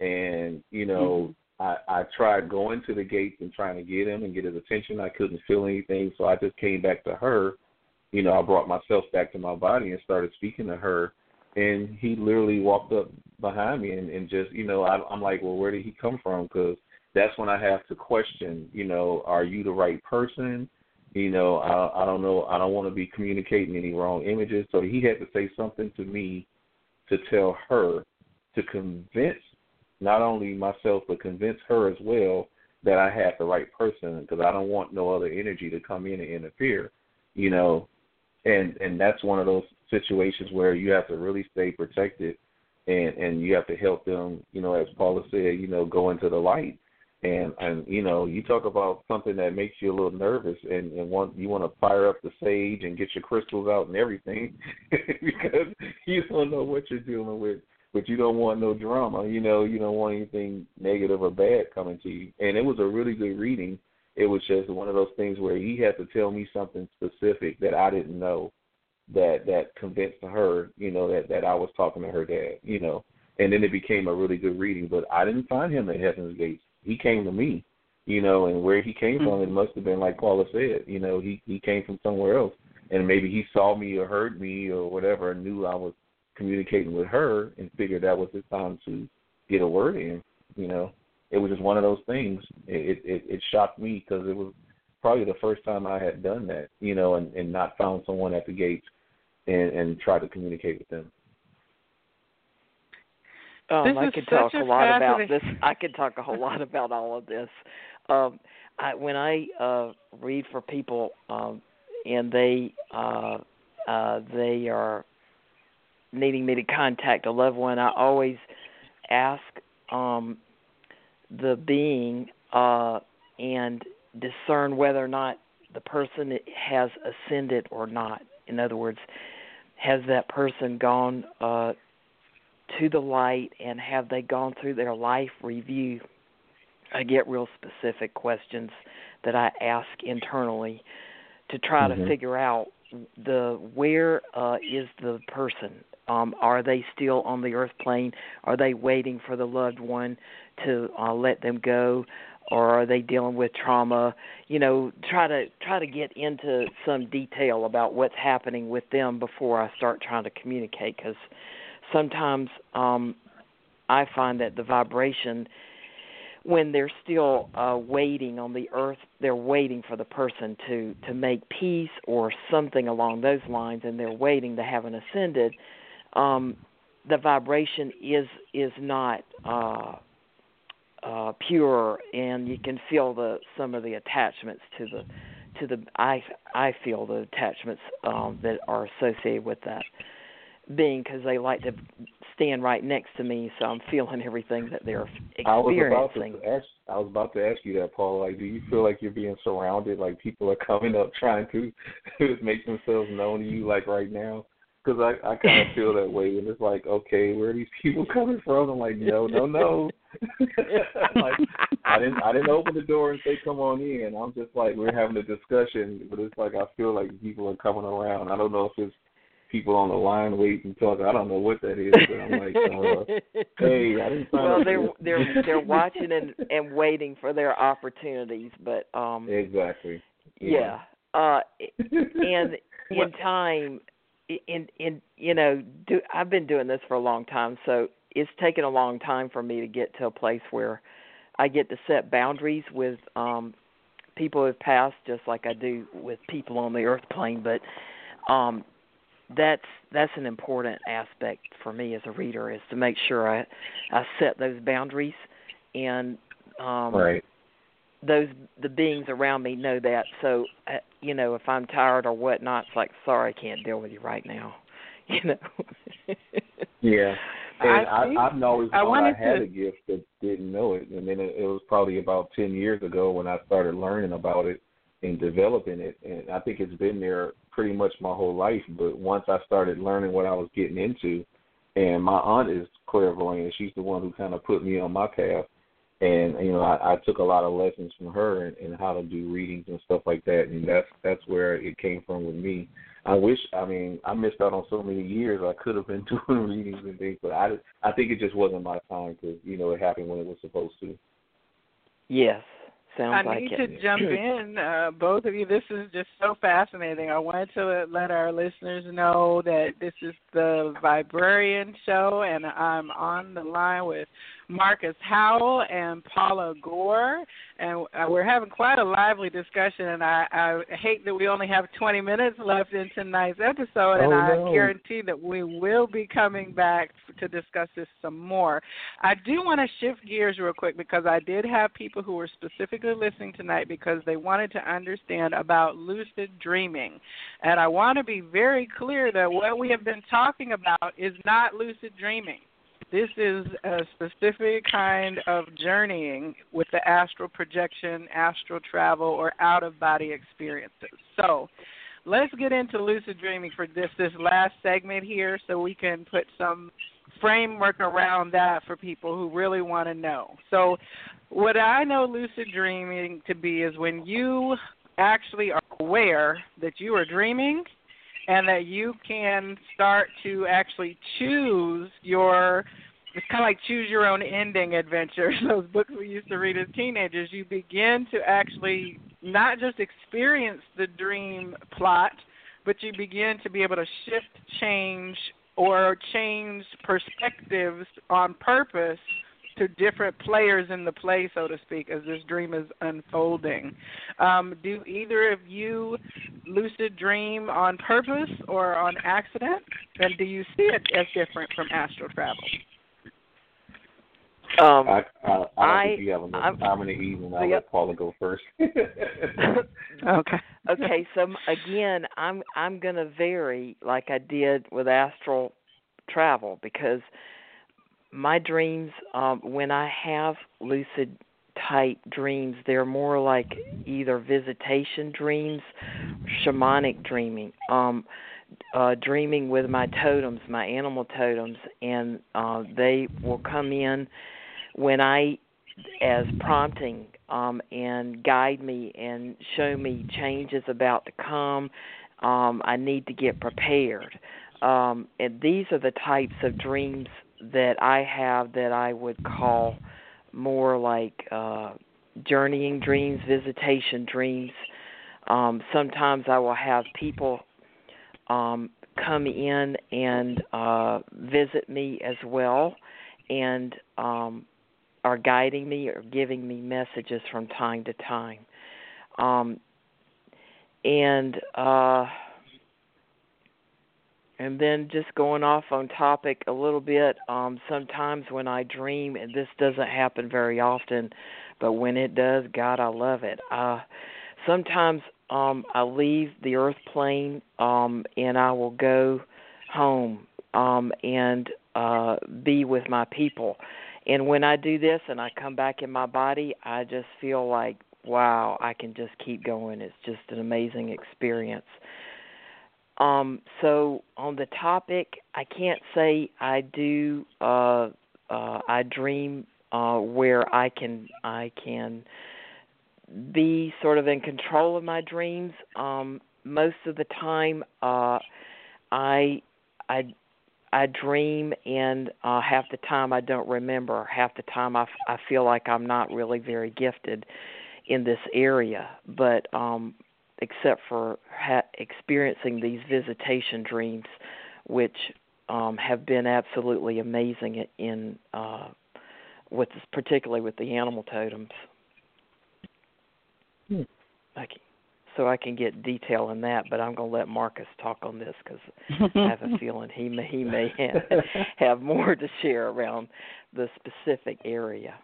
and you know. Mm-hmm. I, I tried going to the gates and trying to get him and get his attention. I couldn't feel anything, so I just came back to her you know, I brought myself back to my body and started speaking to her. And he literally walked up behind me and, and just, you know, I, I'm like, well, where did he come from? Because that's when I have to question, you know, are you the right person? You know, I, I don't know. I don't want to be communicating any wrong images. So he had to say something to me to tell her to convince not only myself but convince her as well that I had the right person because I don't want no other energy to come in and interfere. You know, and and that's one of those situations where you have to really stay protected and and you have to help them you know as paula said you know go into the light And and you know, you talk about something that makes you a little nervous, and and want you want to fire up the sage and get your crystals out and everything, because you don't know what you're dealing with but you don't want no drama. You know, you don't want anything negative or bad coming to you. And it was a really good reading. It was just one of those things where he had to tell me something specific that I didn't know that that convinced her, you know, that that I was talking to her dad, you know. And then it became a really good reading. But I didn't find him at Heaven's Gates. He came to me, you know, and where he came from, it hmm. must have been like Paula said, you know, he he came from somewhere else, and maybe he saw me or heard me or whatever, and knew I was communicating with her and figured that was his time to get a word in. You know, it was just one of those things. It it, it shocked me because it was probably the first time I had done that. You know, and and not found someone at the gates and and tried to communicate with them.
Um, I could talk a, a lot about this. I could talk a whole lot about all of this. Um, I, when I uh, read for people um, and they uh, uh, they are needing me to contact a loved one, I always ask um, the being uh, and discern whether or not the person has ascended or not. In other words, has that person gone uh, to the light and have they gone through their life review? I get real specific questions that I ask internally to try
mm-hmm.
to figure out the where uh, is the person um, are they still on the earth plane? Are they waiting for the loved one to uh, let them go? Or are they dealing with trauma? You know, try to try to get into some detail about what's happening with them before I start trying to communicate. Because sometimes um, I find that the vibration when they're still uh waiting on the earth they're waiting for the person to to make peace or something along those lines and they're waiting to have an ascended um, the vibration is is not uh, uh, pure, and you can feel the some of the attachments to the to the I I feel the attachments um, that are associated with that being because they like to stand right next to me, so I'm feeling everything that they're experiencing. I
was about to ask, I was about to ask you that, Paul. Like, do you feel like you're being surrounded? Like people are coming up trying to make themselves known to you, like right now? Because I I kind of feel that way, and it's like, okay, where are these people coming from? I'm like, no, no, no. like, I didn't I didn't open the door and say come on in. I'm just like we're having a discussion, but it's like I feel like people are coming around. I don't know if it's people on the line waiting to talk. I don't know what that is, but I'm like, uh, hey, I didn't sign
well, they're they're they're watching and and waiting for their opportunities, but um
exactly.
Yeah. yeah. Uh, and in time, in in you know do I've been doing this for a long time, so it's taken a long time for me to get to a place where I get to set boundaries with um people who have passed just like I do with people on the earth plane, but um that's that's an important aspect for me as a reader is to make sure I I set those boundaries and um
right
those the beings around me know that. So, uh, you know, if I'm tired or whatnot, it's like, sorry, I can't deal with you right now. You know.
yeah. And I, I, I've always
I,
thought I had
to...
a gift but didn't know it, and then it, it was probably about ten years ago when I started learning about it and developing it. And I think it's been there pretty much my whole life. But once I started learning what I was getting into, and my aunt is clairvoyant, she's the one who kind of put me on my path and you know I, I took a lot of lessons from her and, and how to do readings and stuff like that, and that's that's where it came from with me. I wish, I mean, I missed out on so many years. I could have been doing readings and things, but I I think it just wasn't my time because you know it happened when it was supposed to.
Yes, sounds
I
like
need
it.
to jump in, uh, both of you. This is just so fascinating. I wanted to let our listeners know that this is the Viberarian Show, and I'm on the line with Marcus Howell and Paula Gore, and uh, we're having quite a lively discussion. And I, I hate that we only have 20 minutes left in tonight's episode, and
oh,
I guarantee that we will be coming back to discuss this some more. I do want to shift gears real quick because I did have people who were specifically listening tonight because they wanted to understand about lucid dreaming, and I want to be very clear that what we have been talking about is not lucid dreaming This is a specific kind of journeying with the astral projection, astral travel, or out of body experiences. So, let's get into lucid dreaming for this this last segment here so we can put some framework around that for people who really want to know. So, what I know lucid dreaming to be is when you actually are aware that you are dreaming and that you can start to actually choose your it's kind of like choose your own ending adventures those books we used to read as teenagers you begin to actually not just experience the dream plot but you begin to be able to shift change or change perspectives on purpose to different players in the play, so to speak, as this dream is unfolding. Um, do either of you lucid dream on purpose or on accident? And do you see it as different from astral travel?
Um,
I, I, I don't
I-
think you have enough
I'm-
time in the evening. I'll
Yep.
let Paula go first.
Okay.
okay, so again, I'm I'm going to vary like I did with astral travel because my dreams um when I have lucid type dreams, they're more like either visitation dreams, shamanic dreaming. Um uh dreaming with my totems, my animal totems and uh they will come in when I as prompting um, and guide me and show me changes about to come. Um, I need to get prepared. Um, and these are the types of dreams that I have that I would call more like uh, journeying dreams, visitation dreams. Um, sometimes I will have people um, come in and uh, visit me as well, and um, are guiding me or giving me messages from time to time. Um, and uh, and then just going off on topic a little bit. Um, sometimes when I dream, and this doesn't happen very often, but when it does, God, I love it. Uh, sometimes um, I leave the earth plane um, and I will go home um, and uh, be with my people. And when I do this and I come back in my body, I just feel like, wow, I can just keep going. It's just an amazing experience. Um, so on the topic, I can't say I do. Uh, uh, I dream uh, where I can I can be sort of in control of my dreams. Um, most of the time, uh, I I I dream, and uh, half the time I don't remember. Half the time I, f- I feel like I'm not really very gifted in this area. But um, except for ha- experiencing these visitation dreams, which um, have been absolutely amazing in uh, with particularly with the animal totems.
Hmm.
I can, so I can get detail in that, but I'm going to let Marcus talk on this because I have a feeling he may he may have, have more to share around the specific area.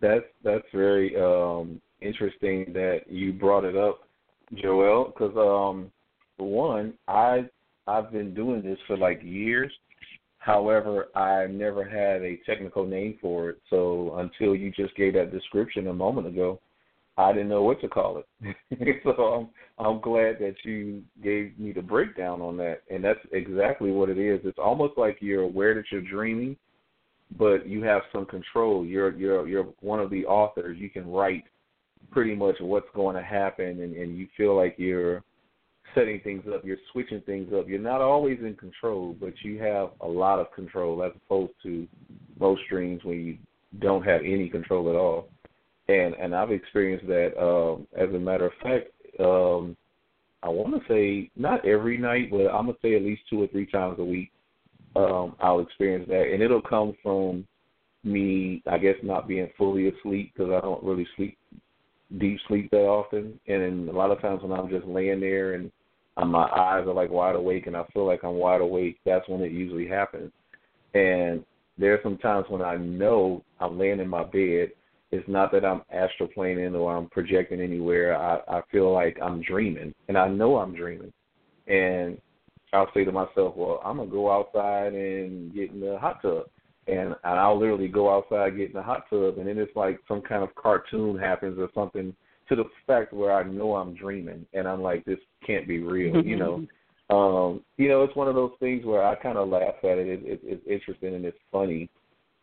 That's that's very um interesting that you brought it up, Joelle, because um for one, I I've been doing this for like years. However, I never had a technical name for it. So until you just gave that description a moment ago, I didn't know what to call it. so I'm I'm glad that you gave me the breakdown on that, and that's exactly what it is. It's almost like you're aware that you're dreaming, but you have some control. You're you're you're one of the authors. You can write pretty much what's going to happen, and and you feel like you're setting things up. You're switching things up. You're not always in control, but you have a lot of control as opposed to most dreams when you don't have any control at all and and I've experienced that. Um, as a matter of fact, um, I want to say not every night, but I'm gonna say at least two or three times a week. Um, I'll experience that, and it'll come from me, I guess, not being fully asleep because I don't really sleep deep sleep that often, and a lot of times when I'm just laying there and uh, my eyes are like wide awake and I feel like I'm wide awake, that's when it usually happens. And there are some times when I know I'm laying in my bed it's not that I'm astral planing or I'm projecting anywhere. I, I feel like I'm dreaming, and I know I'm dreaming. And I'll say to myself, well, I'm gonna go outside and get in the hot tub, and and I'll literally go outside get in the hot tub, and then it's like some kind of cartoon happens or something to the fact where I know I'm dreaming, and I'm like, this can't be real, you know. um, you know, it's one of those things where I kind of laugh at it. It, it. It's interesting and it's funny,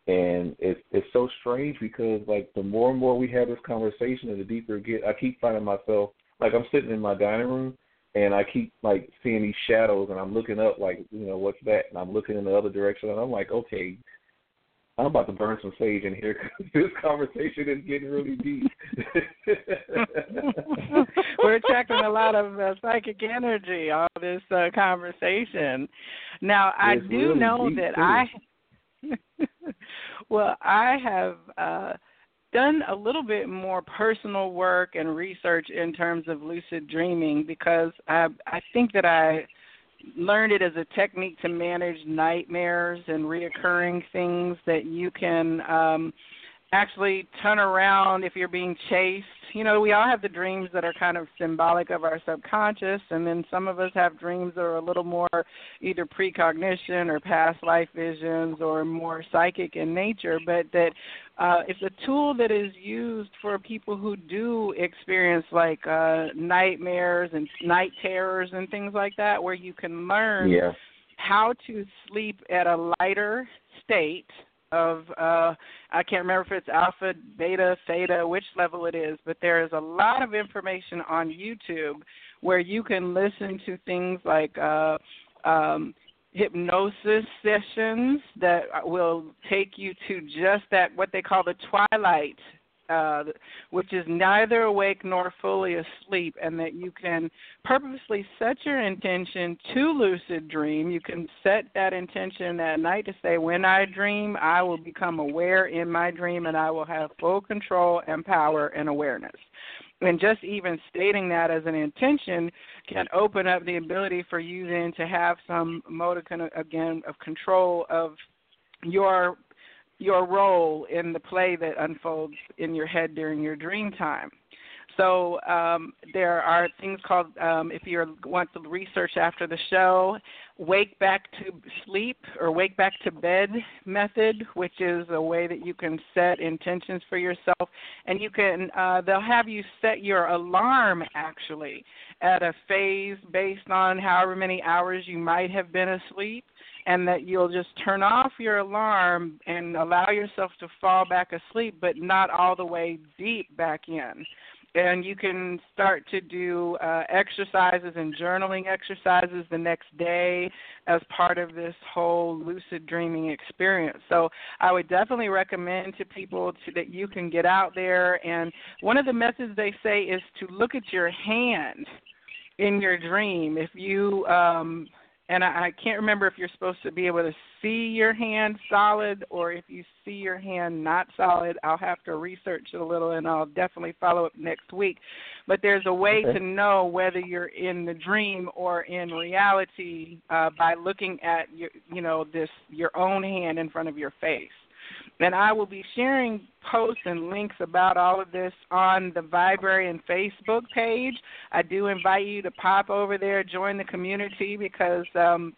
and it's it's so strange because like the more and more we have this conversation, and the deeper it get, I keep finding myself like I'm sitting in my dining room and I keep like seeing these shadows, and I'm looking up like, you know, what's that? And I'm looking in the other direction, and I'm like, okay, I'm about to burn some sage in here because this conversation is getting really deep.
We're attracting a lot of uh, psychic energy on this uh, conversation. Now, I
it's
do
really
know that
too.
I, well, I have uh, done a little bit more personal work and research in terms of lucid dreaming because I, I think that I learned it as a technique to manage nightmares and reoccurring things that you can um actually turn around if you're being chased. You know, we all have the dreams that are kind of symbolic of our subconscious, and then some of us have dreams that are a little more either precognition or past life visions or more psychic in nature, but that uh, it's a tool that is used for people who do experience like uh, nightmares and night terrors and things like that, where you can learn
yeah.
how to sleep at a lighter state of uh I can't remember if it's alpha, beta, theta, which level it is, but there is a lot of information on YouTube where you can listen to things like uh um hypnosis sessions that will take you to just that what they call the twilight uh, which is neither awake nor fully asleep, and that you can purposely set your intention to lucid dream. You can set that intention at night to say, when I dream, I will become aware in my dream, and I will have full control and power and awareness. And just even stating that as an intention can open up the ability for you then to have some modicum again of control of your your role in the play that unfolds in your head during your dream time. So um, there are things called, um, if you want to research after the show, wake back to sleep or wake back to bed method, which is a way that you can set intentions for yourself, and you can uh, they'll have you set your alarm actually at a phase based on however many hours you might have been asleep and that you'll just turn off your alarm and allow yourself to fall back asleep, but not all the way deep back in. And you can start to do uh, exercises and journaling exercises the next day as part of this whole lucid dreaming experience. So I would definitely recommend to people to, that you can get out there. And one of the methods they say is to look at your hand in your dream. If you um, and I, I can't remember if you're supposed to be able to see your hand solid or if you see your hand not solid. I'll have to research it a little, and I'll definitely follow up next week. But there's a way
Okay.
to know whether you're in the dream or in reality uh, by looking at your, you know, this your own hand in front of your face. And I will be sharing posts and links about all of this on the Viberarian Facebook page. I do invite you to pop over there, join the community because um,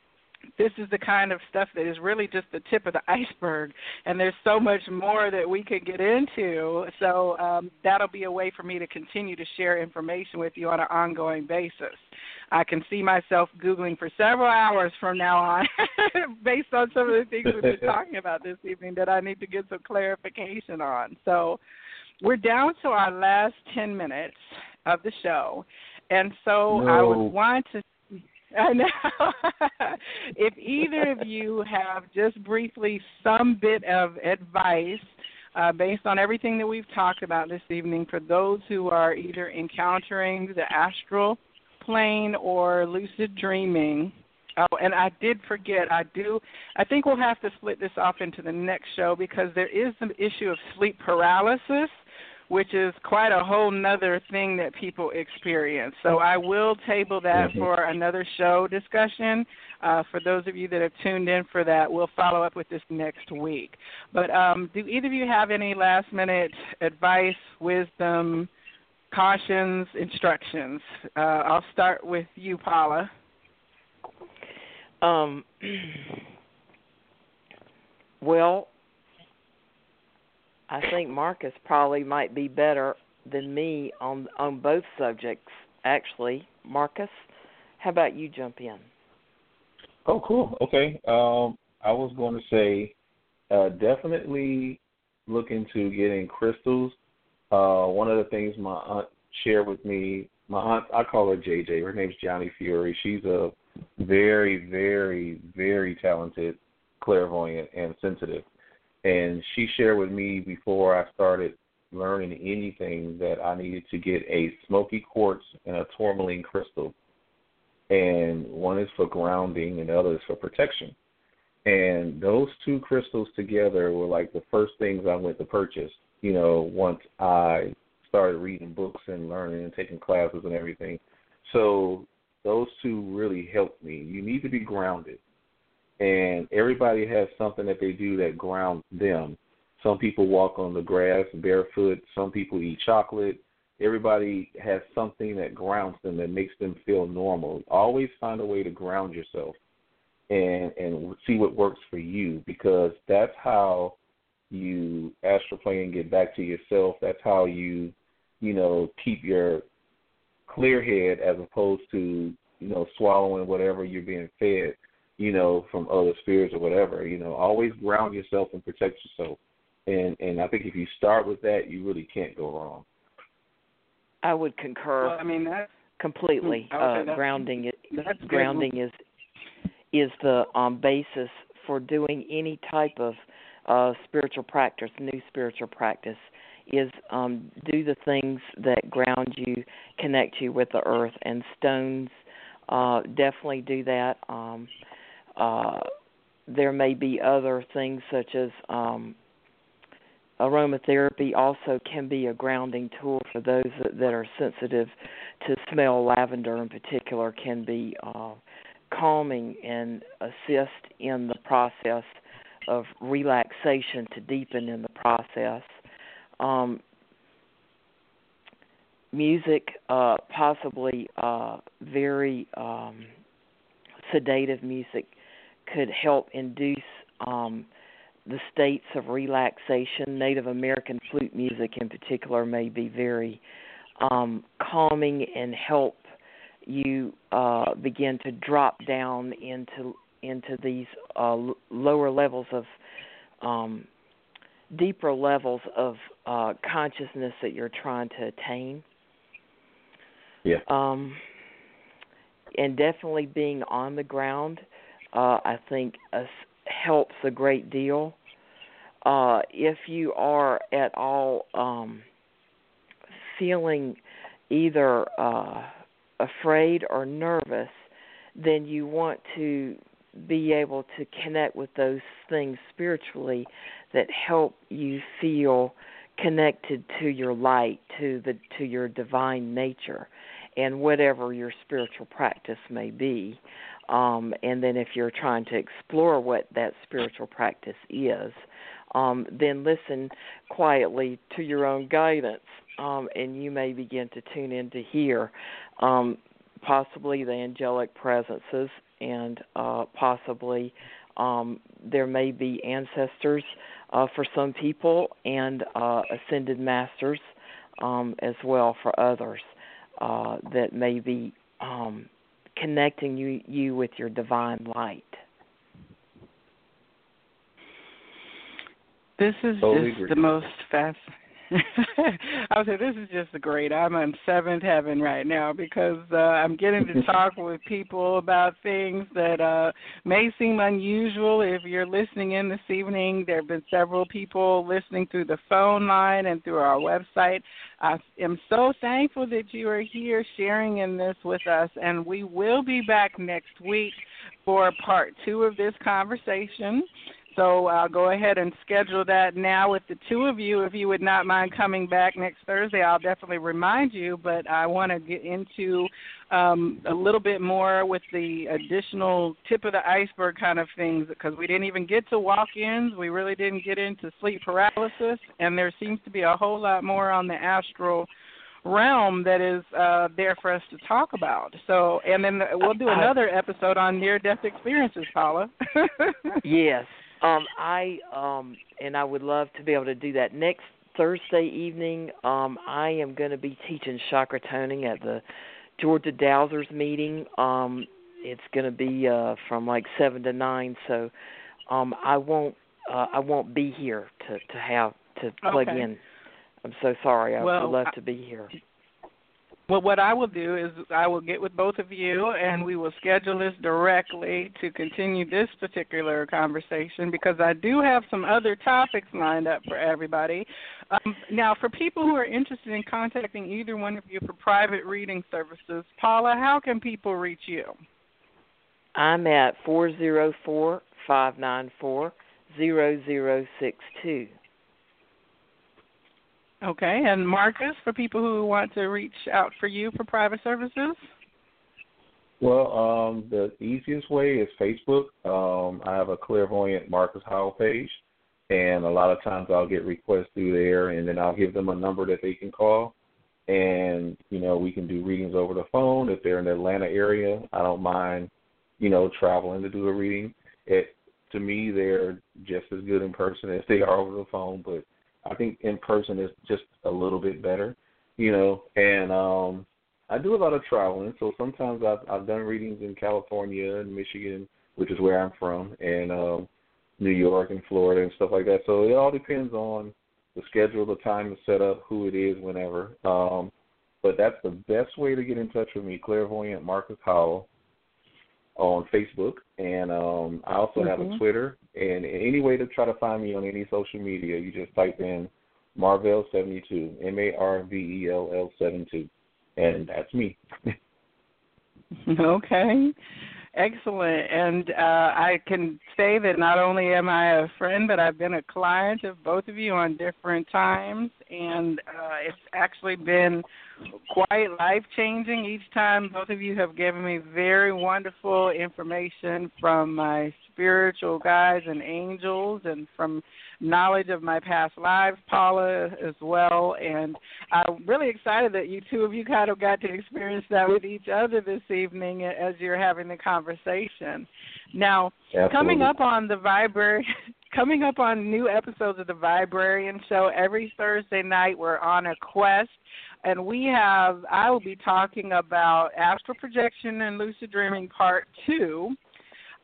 this is the kind of stuff that is really just the tip of the iceberg, and there's so much more that we could get into. So um, that'll be a way for me to continue to share information with you on an ongoing basis. I can see myself Googling for several hours from now on based on some of the things we've been talking about this evening that I need to get some clarification on. So we're down to our last 10 minutes of the show. And so I
No.
would want to I know. if either of you have just briefly some bit of advice uh, based on everything that we've talked about this evening for those who are either encountering the astral plane or lucid dreaming. Oh, and I did forget. I do. I think we'll have to split this off into the next show because there is the issue of sleep paralysis, which is quite a whole nother thing that people experience. So I will table that for another show discussion. Uh, for those of you that have tuned in for that, we'll follow up with this next week. But um, do either of you have any last minute advice, wisdom, cautions, instructions? Uh, I'll start with you, Paula.
Um, well, I think Marcus probably might be better than me on on both subjects. Actually, Marcus, how about you jump in?
Oh, cool. Okay. Um, I was going to say uh, definitely look into getting crystals. Uh, one of the things my aunt shared with me, my aunt, I call her JJ. Her name's Johnny Fury. She's a very, very, very talented clairvoyant and sensitive. And she shared with me before I started learning anything that I needed to get a smoky quartz and a tourmaline crystal. And one is for grounding and the other is for protection. And those two crystals together were like the first things I went to purchase, you know, once I started reading books and learning and taking classes and everything. So those two really helped me. You need to be grounded. And everybody has something that they do that grounds them. Some people walk on the grass barefoot, some people eat chocolate. Everybody has something that grounds them that makes them feel normal. Always find a way to ground yourself and and see what works for you because that's how you astral plane and get back to yourself. That's how you, you know, keep your clear head as opposed to, you know, swallowing whatever you're being fed, you know, from other spirits or whatever. You know, always ground yourself and protect yourself. And and I think if you start with that, you really can't go wrong.
I would concur.
Well, I mean that's
completely. Uh, grounding it, grounding is is the um, basis for doing any type of uh, spiritual practice, new spiritual practice, is um, do the things that ground you, connect you with the earth, and stones uh, definitely do that. Um, uh, there may be other things such as um, aromatherapy also can be a grounding tool for those that, that are sensitive to smell. Lavender, in particular, can be uh, calming and assist in the process of relaxation to deepen in the process. Um, music, uh, possibly uh, very um, sedative music, could help induce um, the states of relaxation. Native American flute music, in particular, may be very um, calming and help you uh, begin to drop down into into these uh, lower levels of um, deeper levels of uh, consciousness that you're trying to attain.
Yeah.
Um, and definitely being on the ground, uh, I think, uh, helps a great deal. Uh, if you are at all um, feeling either uh, afraid or nervous, then you want to be able to connect with those things spiritually that help you feel connected to your light, to the to your divine nature, and whatever your spiritual practice may be. Um, and then if you're trying to explore what that spiritual practice is, um, then listen quietly to your own guidance, um, and you may begin to tune in to hear um, possibly the angelic presences and uh, possibly um, there may be ancestors uh, for some people and uh, ascended masters um, as well for others uh, that may be um, connecting you, you with your divine light.
This is totally just agree. the most fascinating I would say this is just great. I'm in seventh heaven right now because uh, I'm getting to talk with people about things that uh, may seem unusual. If you're listening in this evening, there have been several people listening through the phone line and through our website. I am so thankful that you are here sharing in this with us, and we will be back next week for part two of this conversation. So I'll go ahead and schedule that now with the two of you. If you would not mind coming back next Thursday, I'll definitely remind you. But I want to get into um, a little bit more with the additional tip of the iceberg kind of things because we didn't even get to walk ins. We really didn't get into sleep paralysis. And there seems to be a whole lot more on the astral realm that is uh, there for us to talk about. So, and then we'll do another episode on near death experiences, Paula.
yes, Um, I um, and I would love to be able to do that next Thursday evening. Um, I am going to be teaching chakra toning at the Georgia Dowsers meeting. Um, it's going to be uh, from like seven to nine, so um, I won't uh, I won't be here to to have to plug
Okay.
in. I'm so sorry. I
Well,
would love
I-
to be here.
Well, what I will do is I will get with both of you and we will schedule this directly to continue this particular conversation because I do have some other topics lined up for everybody. Um, now, for people who are interested in contacting either one of you for private reading services, Paula, how can people reach you?
I'm at four zero four five nine four zero zero six two.
Okay, and Marcus, for people who want to reach out for you for private services?
Well, um, the easiest way is Facebook. Um, I have a clairvoyant Marcus Howell page, and a lot of times I'll get requests through there, and then I'll give them a number that they can call, and you know we can do readings over the phone if they're in the Atlanta area. I don't mind, you know, traveling to do a reading. It to me they're just as good in person as they are over the phone, but I think in person is just a little bit better, you know, and um I do a lot of traveling, so sometimes I've I've done readings in California and Michigan, which is where I'm from, and um New York and Florida and stuff like that. So it all depends on the schedule, the time to set up, who it is, whenever. Um but that's the best way to get in touch with me, Clairvoyant Marcus Howell on Facebook, and um I also have a
Mhm.
Twitter, and any way to try to find me on any social media, you just type in Marvell seventy two, M A R V E L L seventy two, and that's me.
Okay. Excellent. And uh, I can say that not only am I a friend, but I've been a client of both of you on different times. And uh, it's actually been quite life changing each time. Both of you have given me very wonderful information from my spiritual guides and angels and from knowledge of my past lives, Paula, as well. And I'm really excited that you two of you kind of got to experience that with each other this evening as you're having the conversation. Now, coming up on the Vibra coming up on new episodes of the Viberarian Show every Thursday night, we're on a quest. And we have, I will be talking about astral projection and lucid dreaming part two.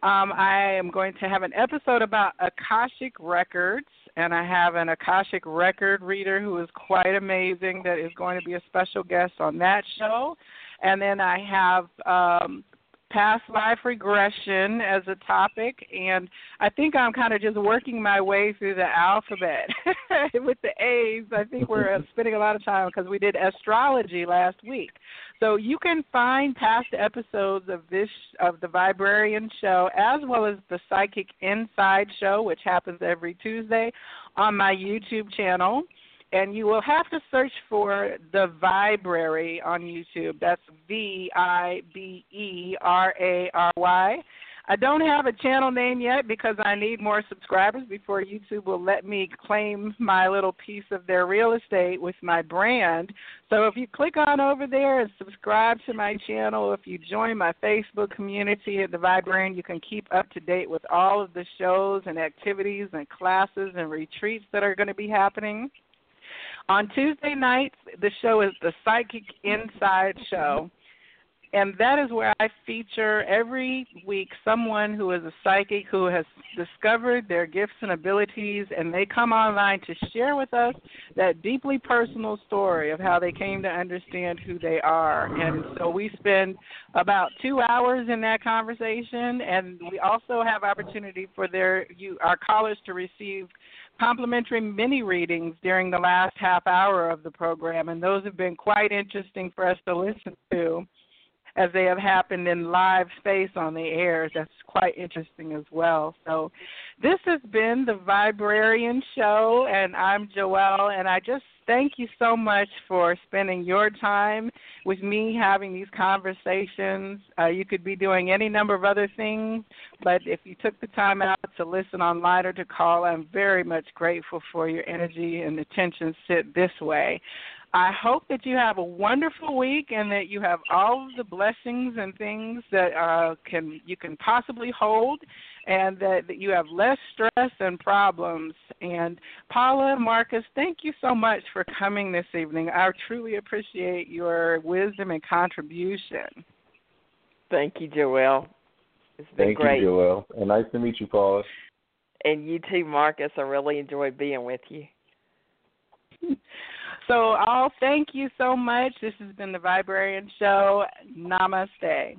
Um, I am going to have an episode about Akashic Records, and I have an Akashic record reader who is quite amazing that is going to be a special guest on that show. And then I have um, past life regression as a topic, and I think I'm kind of just working my way through the alphabet with the A's. I think we're uh, spending a lot of time because we did astrology last week. So you can find past episodes of this of the Viberarian show as well as the Psychic Inside show, which happens every Tuesday, on my YouTube channel. And you will have to search for the Viberary on YouTube. That's V I B E R A R Y. I don't have a channel name yet because I need more subscribers before YouTube will let me claim my little piece of their real estate with my brand. So if you click on over there and subscribe to my channel, if you join my Facebook community at the Viberarian, you can keep up to date with all of the shows and activities and classes and retreats that are going to be happening. On Tuesday nights, the show is the Psychic Inside Show. And that is where I feature every week someone who is a psychic who has discovered their gifts and abilities, and they come online to share with us that deeply personal story of how they came to understand who they are. And so we spend about two hours in that conversation, and we also have opportunity for their you our callers to receive complimentary mini readings during the last half hour of the program, and those have been quite interesting for us to listen to as they have happened in live space on the air. That's quite interesting as well. So, this has been the Viberarian Show, and I'm Joelle, and I just thank you so much for spending your time with me having these conversations. Uh, you could be doing any number of other things, but if you took the time out to listen online or to call, I'm very much grateful for your energy and attention sit this way. I hope that you have a wonderful week and that you have all of the blessings and things that uh, can you can possibly hold and that, that you have less stress and problems. And Paula, Marcus, thank you so much for coming this evening. I truly appreciate your wisdom and contribution.
Thank you, Joelle. It's been
Thank
great.
you, Joelle. And nice to meet you, Paula.
And you too, Marcus. I really enjoyed being with you.
So, all thank you so much. This has been the Viberarian Show. Namaste.